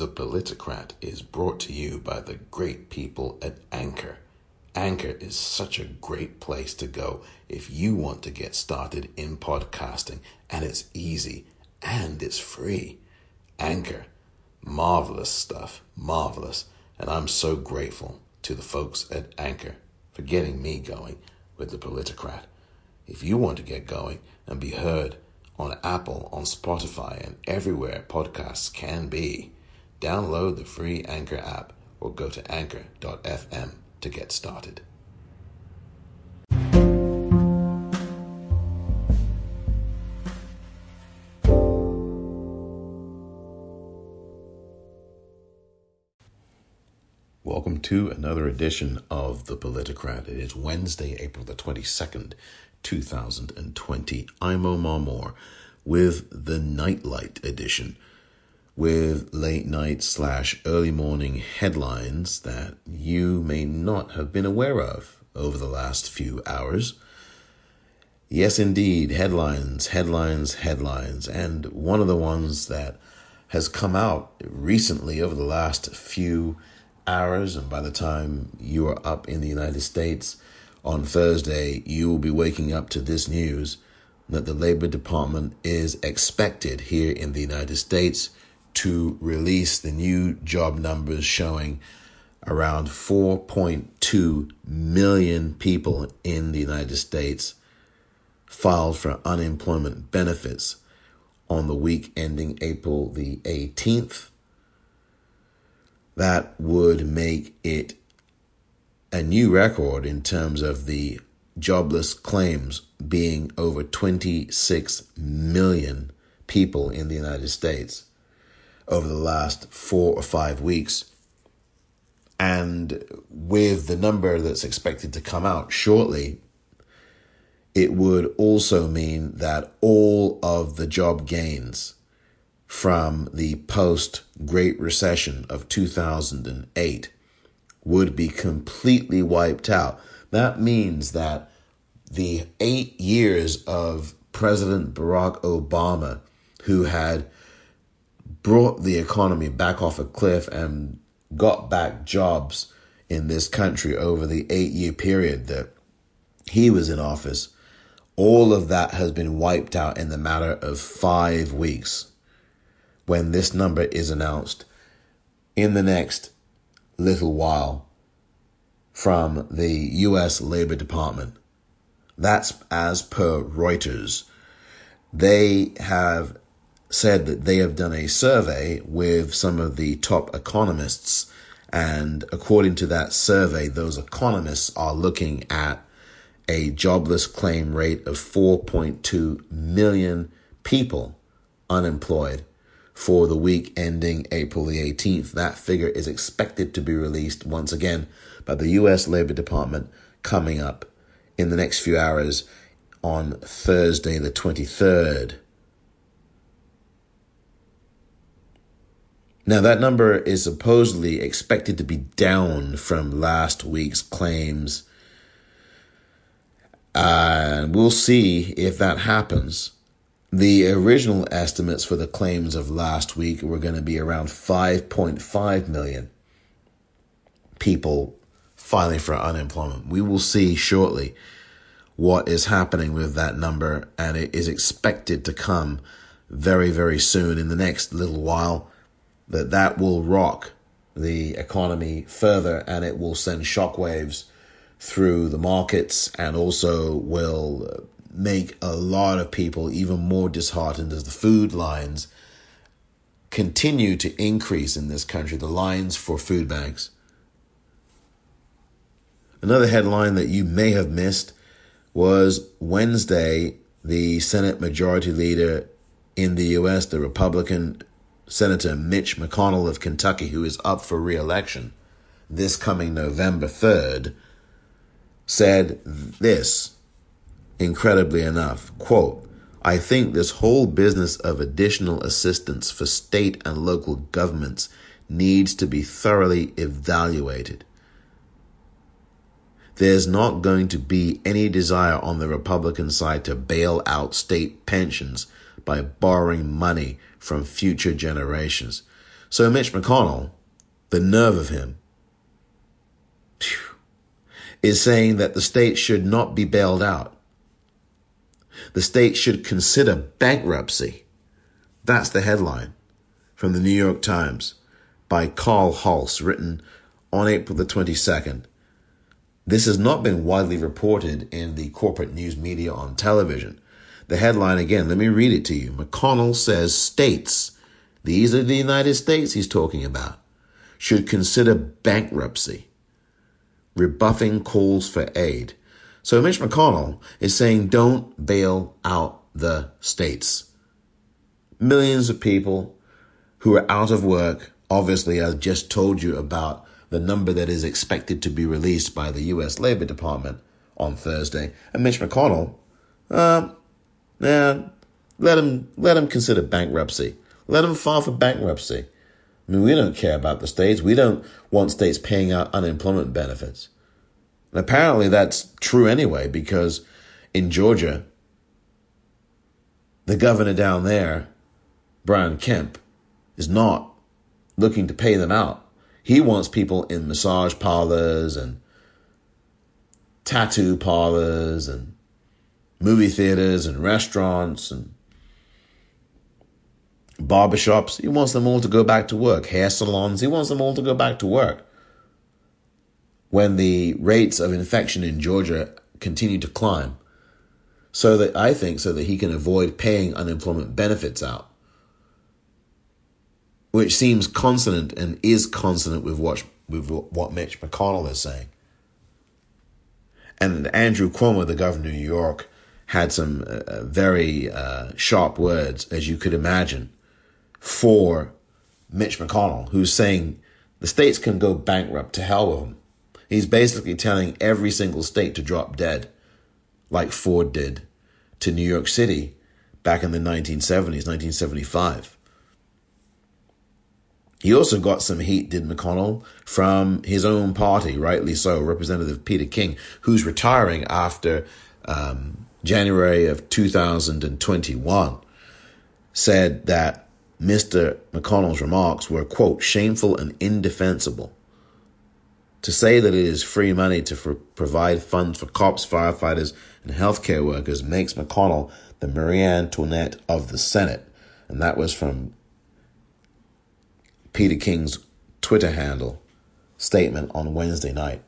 The Politicrat is brought to you by the great people at Anchor. Anchor is such a great place to go if you want to get started in podcasting, and it's easy and it's free. Anchor, marvelous stuff, marvelous. And I'm so grateful to the folks at Anchor for getting me going with The Politicrat. If you want to get going and be heard on Apple, on Spotify, and everywhere podcasts can be, Download the free Anchor app or go to anchor.fm to get started. Welcome to another edition of The Politicrat. It is Wednesday, April the 22nd, 2020. I'm Omar Moore with the Nightlight edition with late night slash early morning headlines that you may not have been aware of over the last few hours. Yes, indeed, headlines, headlines, headlines. And one of the ones that has come out recently over the last few hours, and by the time you are up in the United States on Thursday, you will be waking up to this news that the Labor Department is expected here in the United States to release the new job numbers showing around 4.2 million people in the United States filed for unemployment benefits on the week ending April the 18th. That would make it a new record in terms of the jobless claims being over 26 million people in the United States over the last four or five weeks. And with the number that's expected to come out shortly, it would also mean that all of the job gains from the post Great Recession of 2008 would be completely wiped out. That means that the eight years of President Barack Obama, who had brought the economy back off a cliff and got back jobs in this country over the eight year period that he was in office, all of that has been wiped out in the matter of five weeks when this number is announced in the next little while from the US Labor Department. That's as per Reuters. They have said that they have done a survey with some of the top economists. And according to that survey, those economists are looking at a jobless claim rate of 4.2 million people unemployed for the week ending April the 18th. That figure is expected to be released once again by the U.S. Labor Department coming up in the next few hours on Thursday the 23rd. Now, that number is supposedly expected to be down from last week's claims. And uh, we'll see if that happens. The original estimates for the claims of last week were going to be around 5.5 million people filing for unemployment. We will see shortly what is happening with that number, and it is expected to come very, very soon in the next little while that that will rock the economy further and it will send shockwaves through the markets and also will make a lot of people even more disheartened as the food lines continue to increase in this country, the lines for food banks. Another headline that you may have missed was Wednesday, the Senate Majority Leader in the U.S., the Republican Senator Mitch McConnell of Kentucky, who is up for re election this coming November 3rd, said this incredibly enough quote, I think this whole business of additional assistance for state and local governments needs to be thoroughly evaluated. There's not going to be any desire on the Republican side to bail out state pensions by borrowing money from future generations. So Mitch McConnell, the nerve of him, is saying that the state should not be bailed out. The state should consider bankruptcy. That's the headline from the New York Times by Carl Hulse, written on April the 22nd. This has not been widely reported in the corporate news media on television. The headline again, let me read it to you. McConnell says states, these are the United States he's talking about, should consider bankruptcy, rebuffing calls for aid. So Mitch McConnell is saying don't bail out the states. Millions of people who are out of work, obviously, I just told you about the number that is expected to be released by the U.S. Labor Department on Thursday. And Mitch McConnell, uh, yeah, let him let him consider bankruptcy. Let him file for bankruptcy. I mean, we don't care about the states. We don't want states paying out unemployment benefits. And apparently, that's true anyway, because in Georgia, the governor down there, Brian Kemp, is not looking to pay them out. He wants people in massage parlors and tattoo parlors and movie theaters and restaurants and barbershops. He wants them all to go back to work. Hair salons. He wants them all to go back to work. When the rates of infection in Georgia continue to climb, so that I think so that he can avoid paying unemployment benefits out which seems consonant and is consonant with what with what Mitch McConnell is saying. And Andrew Cuomo, the governor of New York, had some uh, uh, very uh, sharp words, as you could imagine, for Mitch McConnell, who's saying the states can go bankrupt to hell with them. He's basically telling every single state to drop dead, like Ford did to New York City back in the 1970s, 1975. He also got some heat, did McConnell, from his own party, rightly so, Representative Peter King, who's retiring after um, January of 2021, said that Mr. McConnell's remarks were, quote, shameful and indefensible. To say that it is free money to for, provide funds for cops, firefighters, and healthcare workers makes McConnell the Marie Antoinette of the Senate. And that was from Peter King's Twitter handle statement on Wednesday night.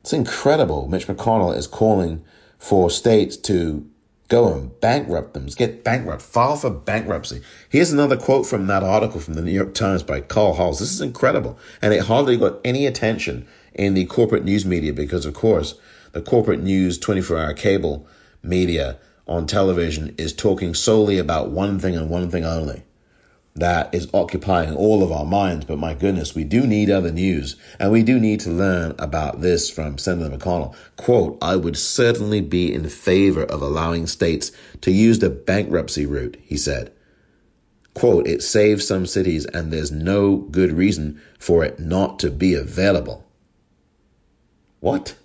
It's incredible. Mitch McConnell is calling for states to go and bankrupt them, get bankrupt, file for bankruptcy. Here's another quote from that article from the New York Times by Carl Hulse. This is incredible. And it hardly got any attention in the corporate news media because, of course, the corporate news 24 hour cable media on television is talking solely about one thing and one thing only that is occupying all of our minds. But my goodness, we do need other news and we do need to learn about this from Senator McConnell. Quote, I would certainly be in favor of allowing states to use the bankruptcy route, he said. Quote, it saves some cities and there's no good reason for it not to be available. What?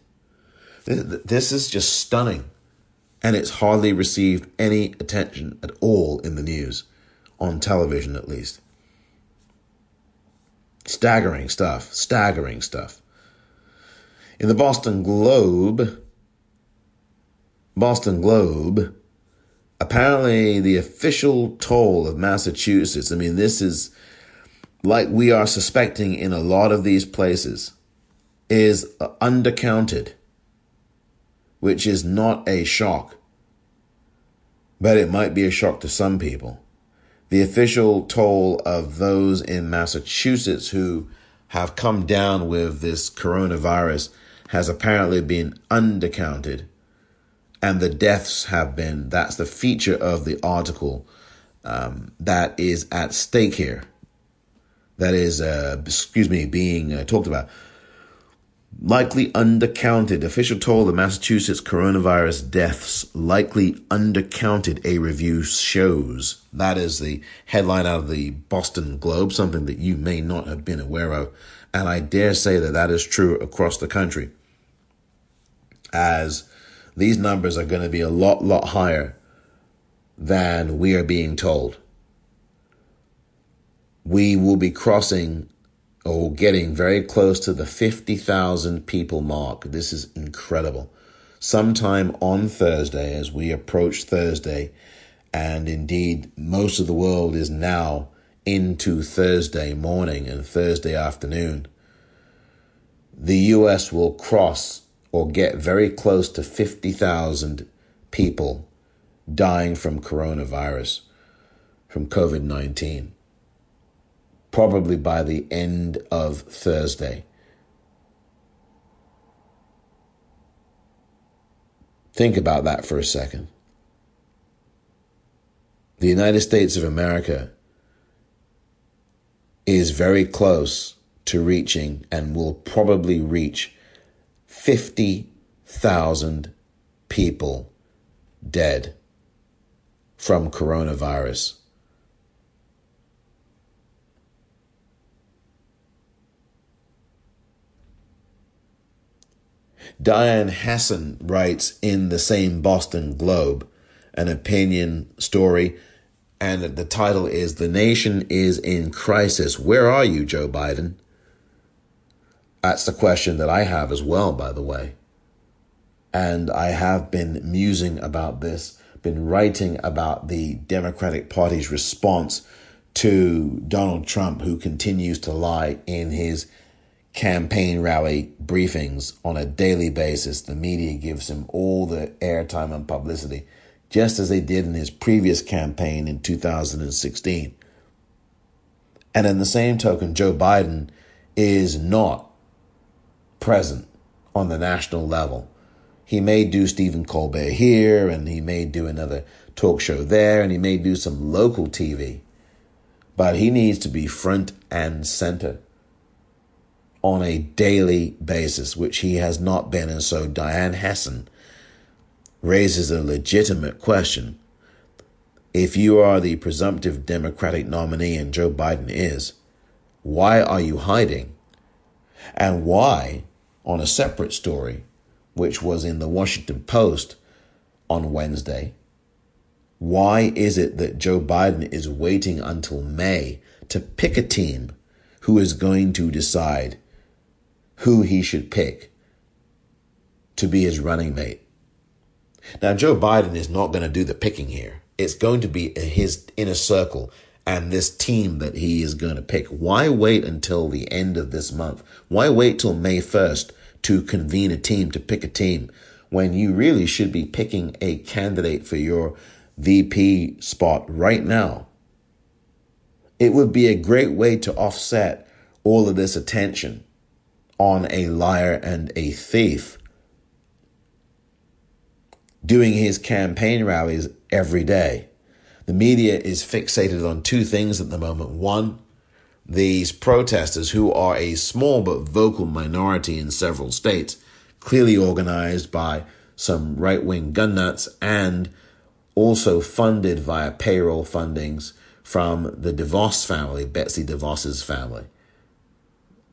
This is just stunning. And it's hardly received any attention at all in the news on television at least. Staggering stuff, staggering stuff. In the Boston Globe, Boston Globe, apparently the official toll of Massachusetts, I mean, this is like we are suspecting in a lot of these places, is undercounted, which is not a shock, but it might be a shock to some people. The official toll of those in Massachusetts who have come down with this coronavirus has apparently been undercounted. And the deaths have been, that's the feature of the article um, that is at stake here. That is, uh, excuse me, being uh, talked about likely undercounted. Official toll of Massachusetts coronavirus deaths likely undercounted, a review shows. That is the headline out of the Boston Globe, something that you may not have been aware of. And I dare say that that is true across the country, as these numbers are going to be a lot, lot higher than we are being told. we will be crossing or getting very close to the 50,000 people mark. This is incredible. Sometime on Thursday, as we approach Thursday, and indeed most of the world is now into Thursday morning and Thursday afternoon, the US will cross or get very close to 50,000 people dying from coronavirus, from COVID 19 probably by the end of Thursday. Think about that for a second. The United States of America is very close to reaching and will probably reach 50,000 people dead from coronavirus. Diane Hessan writes in the same Boston Globe an opinion story, and the title is The Nation is in Crisis. Where are you, Joe Biden? That's the question that I have as well, by the way. And I have been musing about this, been writing about the Democratic Party's response to Donald Trump, who continues to lie in his campaign rally briefings on a daily basis. The media gives him all the airtime and publicity, just as they did in his previous campaign in 2016. And in the same token, Joe Biden is not present on the national level. He may do Stephen Colbert here, and he may do another talk show there, and he may do some local TV. But he needs to be front and center on a daily basis, which he has not been. And so Diane Hessan raises a legitimate question. If you are the presumptive Democratic nominee and Joe Biden is, why are you hiding? And why, on a separate story, which was in the Washington Post on Wednesday, why is it that Joe Biden is waiting until May to pick a team who is going to decide who he should pick to be his running mate. Now, Joe Biden is not going to do the picking here. It's going to be his inner circle and this team that he is going to pick. Why wait until the end of this month? Why wait till May 1st to convene a team, to pick a team, when you really should be picking a candidate for your VP spot right now? It would be a great way to offset all of this attention on a liar and a thief doing his campaign rallies every day. The media is fixated on two things at the moment. One, these protesters, who are a small but vocal minority in several states, clearly organized by some right wing gun nuts and also funded via payroll fundings from the DeVos family, Betsy DeVos's family.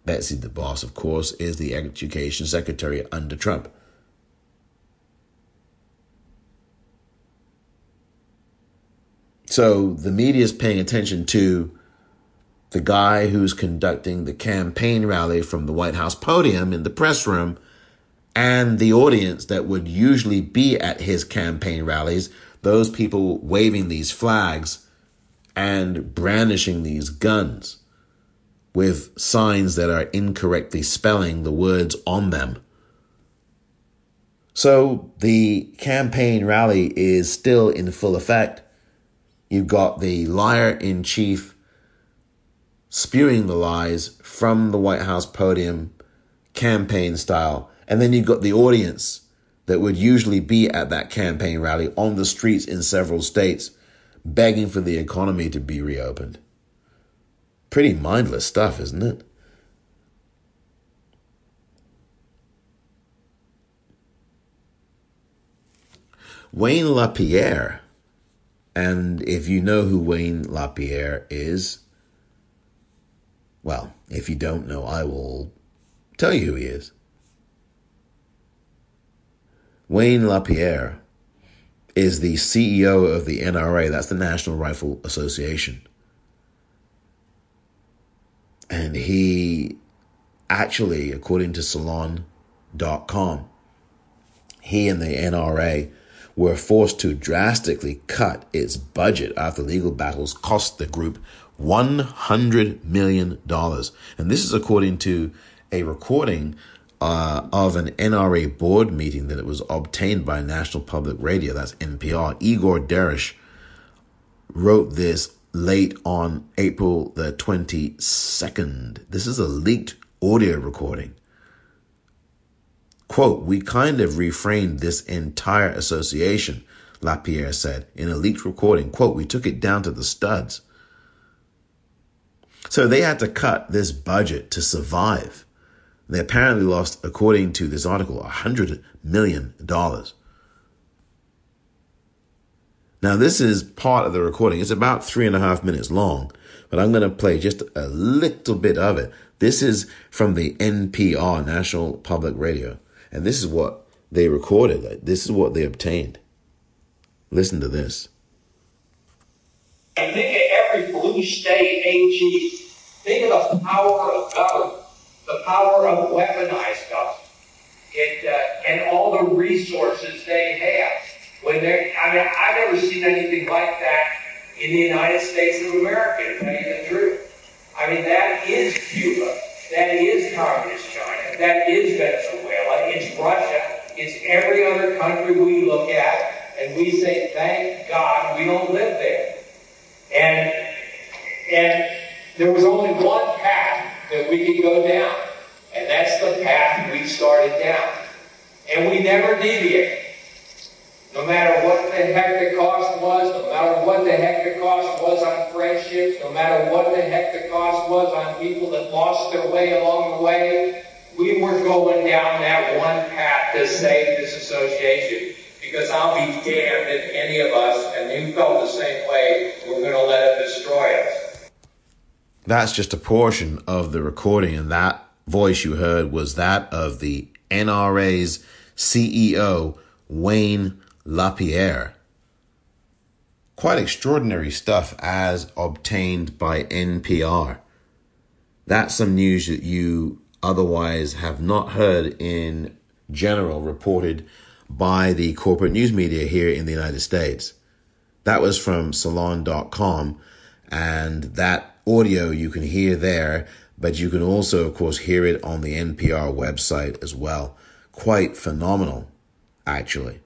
Betsy DeVos, of course, is the education secretary under Trump. So the media is paying attention to the guy who's conducting the campaign rally from the White House podium in the press room and the audience that would usually be at his campaign rallies, those people waving these flags and brandishing these guns with signs that are incorrectly spelling the words on them. So the campaign rally is still in full effect. You've got the liar in chief spewing the lies from the White House podium, campaign style. And then you've got the audience that would usually be at that campaign rally on the streets in several states begging for the economy to be reopened. Pretty mindless stuff, isn't it? Wayne LaPierre, and if you know who Wayne LaPierre is, well, if you don't know, I will tell you who he is. Wayne LaPierre is the CEO of the NRA, that's the National Rifle Association. And he actually, according to Salon.com, he and the NRA were forced to drastically cut its budget after legal battles cost the group $100 million. And this is according to a recording uh, of an NRA board meeting that it was obtained by National Public Radio, that's NPR. Igor Derysh wrote this late on April the 22nd. This is a leaked audio recording. Quote, we kind of reframed this entire association, LaPierre said in a leaked recording. Quote, we took it down to the studs. So they had to cut this budget to survive. They apparently lost, according to this article, $100 million. Now, this is part of the recording. It's about three and a half minutes long, but I'm going to play just a little bit of it. This is from the NPR, National Public Radio. And this is what they recorded. This is what they obtained. Listen to this. And think of every blue state AG. Think of the power of government, the power of weaponized government, it, uh, and all the resources they have. When they I mean, I've never seen anything like that in the United States of America, to tell you the truth. I mean, that is Cuba. That is Communist China. That is Venezuela. It's Russia. It's every other country we look at, and we say, thank God we don't live there. And, and there was only one path that we could go down, and that's the path we started down. And we never deviate. No matter what the heck the cost was, no matter what the heck the cost was on friendships, no matter what the heck the cost was on people that lost their way along the way, we were going down that one path to save this association. Because I'll be damned if any of us, and you felt the same way, we're going to let it destroy us. That's just a portion of the recording, and that voice you heard was that of the NRA's CEO, Wayne LaPierre. Quite extraordinary stuff as obtained by NPR. That's some news that you otherwise have not heard in general reported by the corporate news media here in the United States. That was from salon.com and that audio you can hear there, but you can also, of course, hear it on the NPR website as well. Quite phenomenal, actually.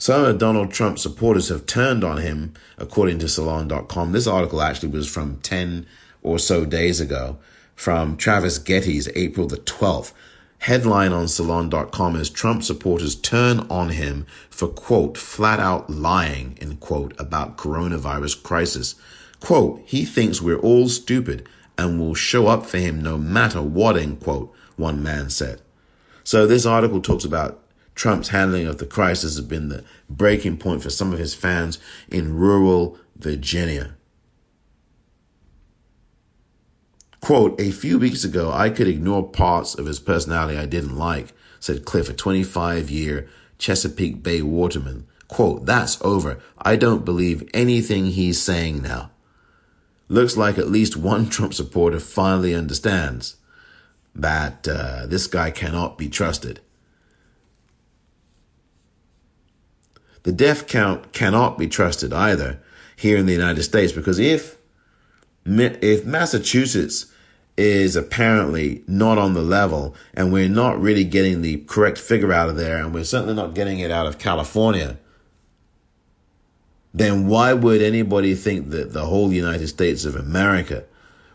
Some of Donald Trump's supporters have turned on him, according to Salon.com. This article actually was from 10 or so days ago from Travis Gettys, April the 12th. Headline on Salon.com is Trump supporters turn on him for, quote, flat out lying, end quote, about coronavirus crisis. Quote, he thinks we're all stupid and will show up for him no matter what, end quote, one man said. So this article talks about Trump's handling of the crisis has been the breaking point for some of his fans in rural Virginia. Quote, a few weeks ago, I could ignore parts of his personality I didn't like, said Cliff, a 25 year Chesapeake Bay waterman. Quote, that's over. I don't believe anything he's saying now. Looks like at least one Trump supporter finally understands that uh, this guy cannot be trusted. The death count cannot be trusted either here in the United States because if if Massachusetts is apparently not on the level and we're not really getting the correct figure out of there and we're certainly not getting it out of California, then why would anybody think that the whole United States of America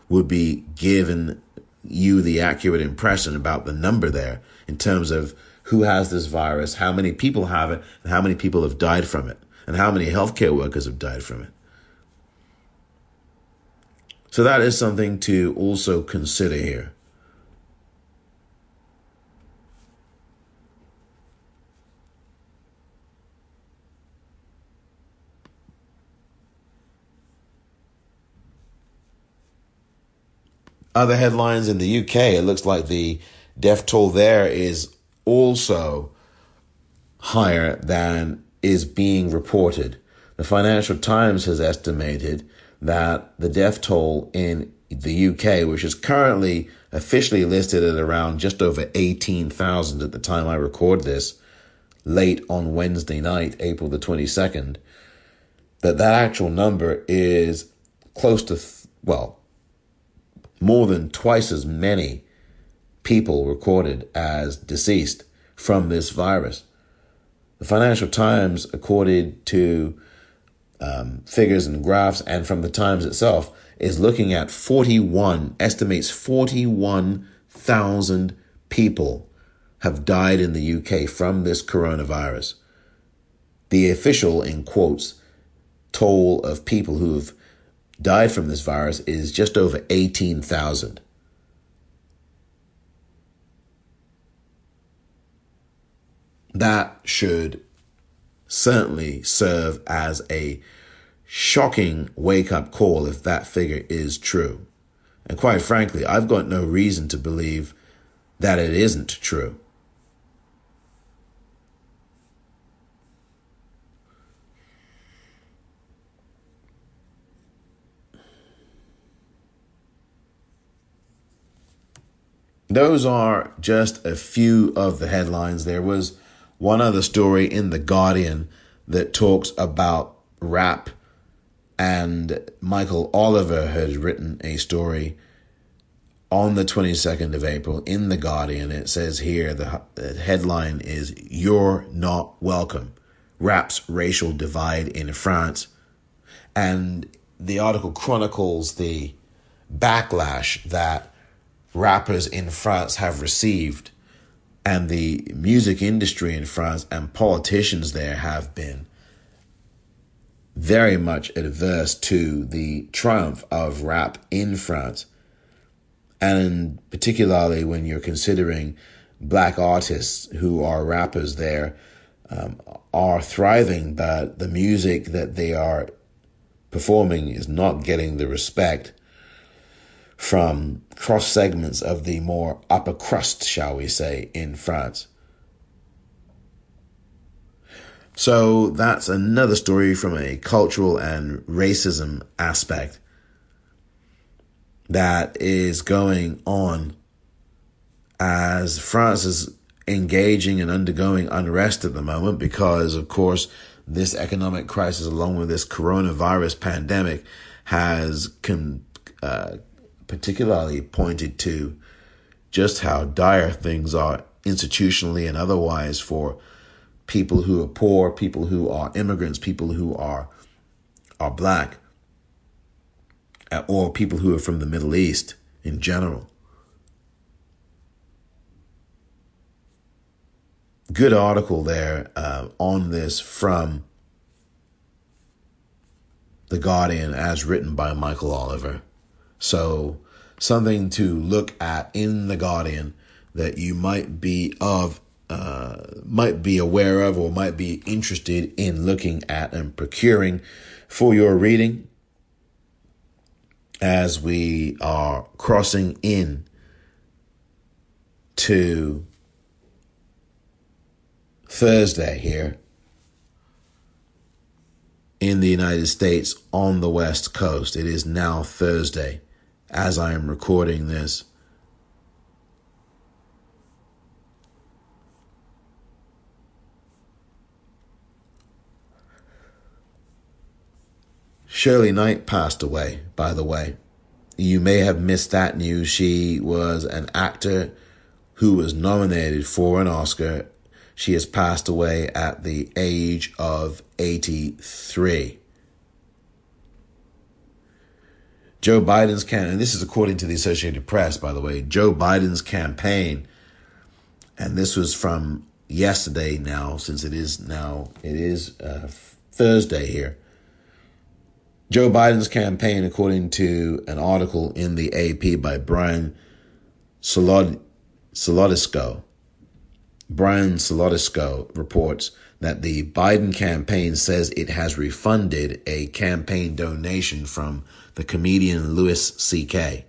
would be given you the accurate impression about the number there in terms of who has this virus, how many people have it, and how many people have died from it, and how many healthcare workers have died from it. So that is something to also consider here. Other headlines in the UK, it looks like the death toll there is also higher than is being reported. The Financial Times has estimated that the death toll in the UK, which is currently officially listed at around just over 18,000 at the time I record this, late on Wednesday night, April the 22nd, that that actual number is close to, well, more than twice as many people recorded as deceased from this virus. The Financial Times, according to um, figures and graphs, and from the Times itself, is looking at 41, estimates 41,000 people have died in the UK from this coronavirus. The official, in quotes, toll of people who've died from this virus is just over 18,000. That should certainly serve as a shocking wake up call if that figure is true. And quite frankly, I've got no reason to believe that it isn't true. Those are just a few of the headlines. There was one other story in The Guardian that talks about rap, and Michael Oliver has written a story on the 22nd of April in The Guardian. It says here the, headline is You're Not Welcome Rap's Racial Divide in France. And the article chronicles the backlash that rappers in France have received, and the music industry in France and politicians there have been very much adverse to the triumph of rap in France. And particularly when you're considering black artists who are rappers there um, are thriving, but the music that they are performing is not getting the respect from cross segments of the more upper crust, shall we say, in France. So that's another story from a cultural and racism aspect that is going on as France is engaging and undergoing unrest at the moment because, of course, this economic crisis, along with this coronavirus pandemic, has con- uh, particularly pointed to just how dire things are institutionally and otherwise for people who are poor, people who are immigrants, people who are are black, uh, or people who are from the Middle East in general. Good article there uh, on this from The Guardian, as written by Michael Oliver. So, something to look at in The Guardian that you might be of uh, might be aware of or might be interested in looking at and procuring for your reading as we are crossing in to Thursday here in the United States on the West Coast. It is now Thursday as I am recording this. Shirley Knight passed away, by the way. You may have missed that news. She was an actor who was nominated for an Oscar. She has passed away at the age of 83. Joe Biden's campaign, and this is according to the Associated Press, by the way, Joe Biden's campaign, and this was from yesterday now, since it is now, it is uh, Thursday here. Joe Biden's campaign, according to an article in the AP by Brian Solod- Solodisco, Brian Solodisco reports that the Biden campaign says it has refunded a campaign donation from the comedian Louis C.K.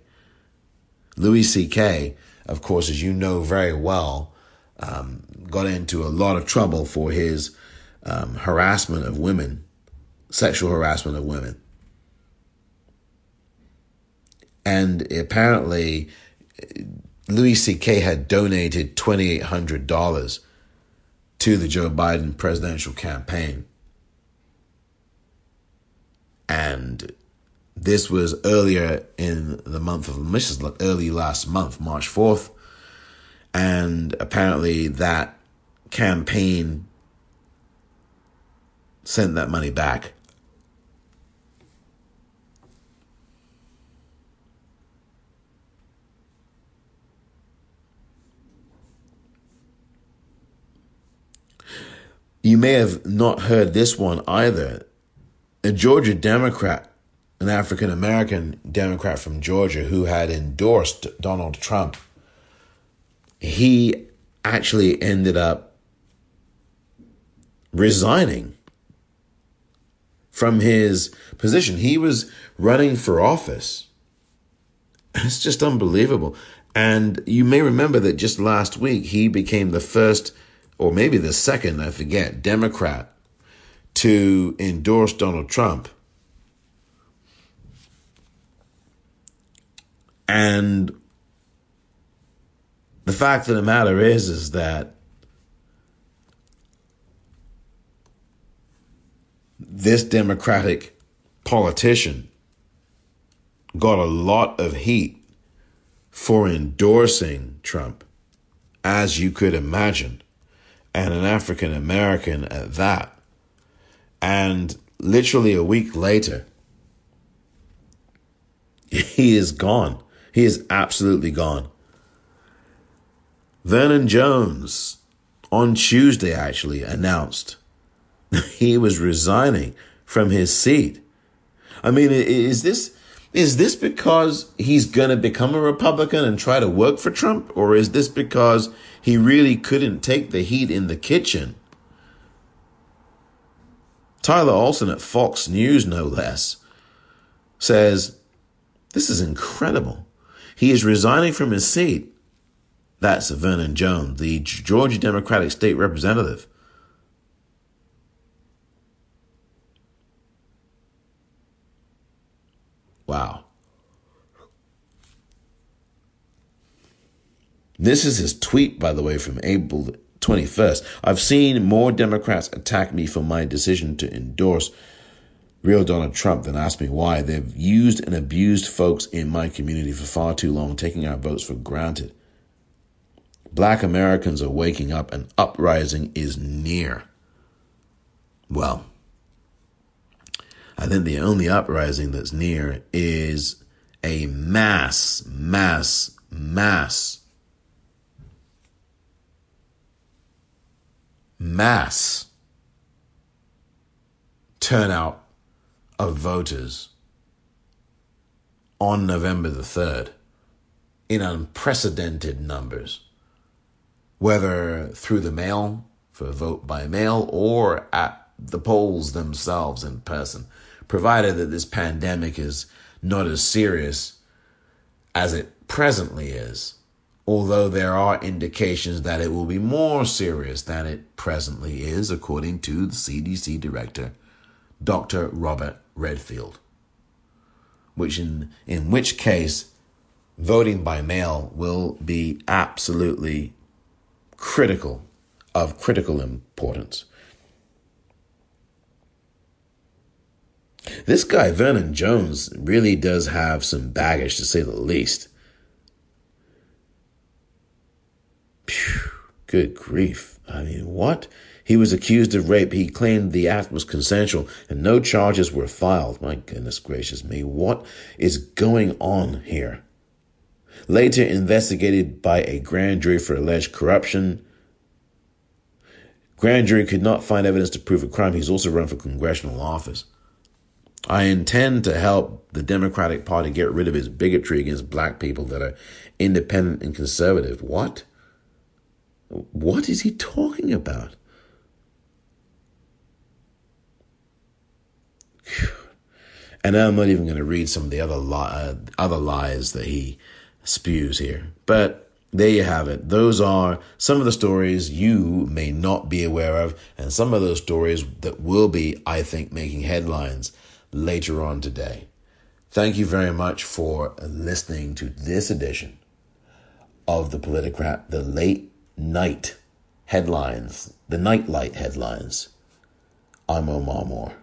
Louis C.K., of course, as you know very well, um, got into a lot of trouble for his um, harassment of women, sexual harassment of women. And apparently, Louis C.K. had donated $2,800 to the Joe Biden presidential campaign. And this was earlier in the month of, this is early last month, March 4th. And apparently that campaign sent that money back. You may have not heard this one either. A Georgia Democrat, an African American Democrat from Georgia who had endorsed Donald Trump, he actually ended up resigning from his position. He was running for office. It's just unbelievable. And you may remember that just last week he became the first, or maybe the second, I forget, Democrat to endorse Donald Trump. And the fact of the matter is, is that this Democratic politician got a lot of heat for endorsing Trump, as you could imagine, and an African American at that. And literally a week later, he is gone. He is absolutely gone. Vernon Jones on Tuesday actually announced he was resigning from his seat. I mean, is this is this because he's going to become a Republican and try to work for Trump or is this because he really couldn't take the heat in the kitchen Tyler Olson at Fox News, no less, says, This is incredible. He is resigning from his seat. That's Vernon Jones, the Georgia Democratic State Representative. Wow. This is his tweet, by the way, from April 21st. I've seen more Democrats attack me for my decision to endorse real Donald Trump than ask me why. They've used and abused folks in my community for far too long, taking our votes for granted. Black Americans are waking up, and uprising is near. Well, I think the only uprising that's near is a mass, mass, mass. Mass turnout of voters on November the 3rd in unprecedented numbers, whether through the mail for vote by mail or at the polls themselves in person, provided that this pandemic is not as serious as it presently is although there are indications that it will be more serious than it presently is, according to the CDC director, Dr. Robert Redfield. Which in, in which case, voting by mail will be absolutely critical, of critical importance. This guy, Vernon Jones, really does have some baggage to say the least. Phew, good grief. I mean, what? He was accused of rape. He claimed the act was consensual and no charges were filed. My goodness gracious me. What is going on here? Later investigated by a grand jury for alleged corruption. Grand jury could not find evidence to prove a crime. He's also run for congressional office. I intend to help the Democratic Party get rid of its bigotry against black people that are independent and conservative. What? What is he talking about? And I'm not even going to read some of the other li- uh, other lies that he spews here. But there you have it. Those are some of the stories you may not be aware of, and some of those stories that will be, I think, making headlines later on today. Thank you very much for listening to this edition of the Politicrat, the late night headlines, the nightlight headlines. I'm Omar Moore.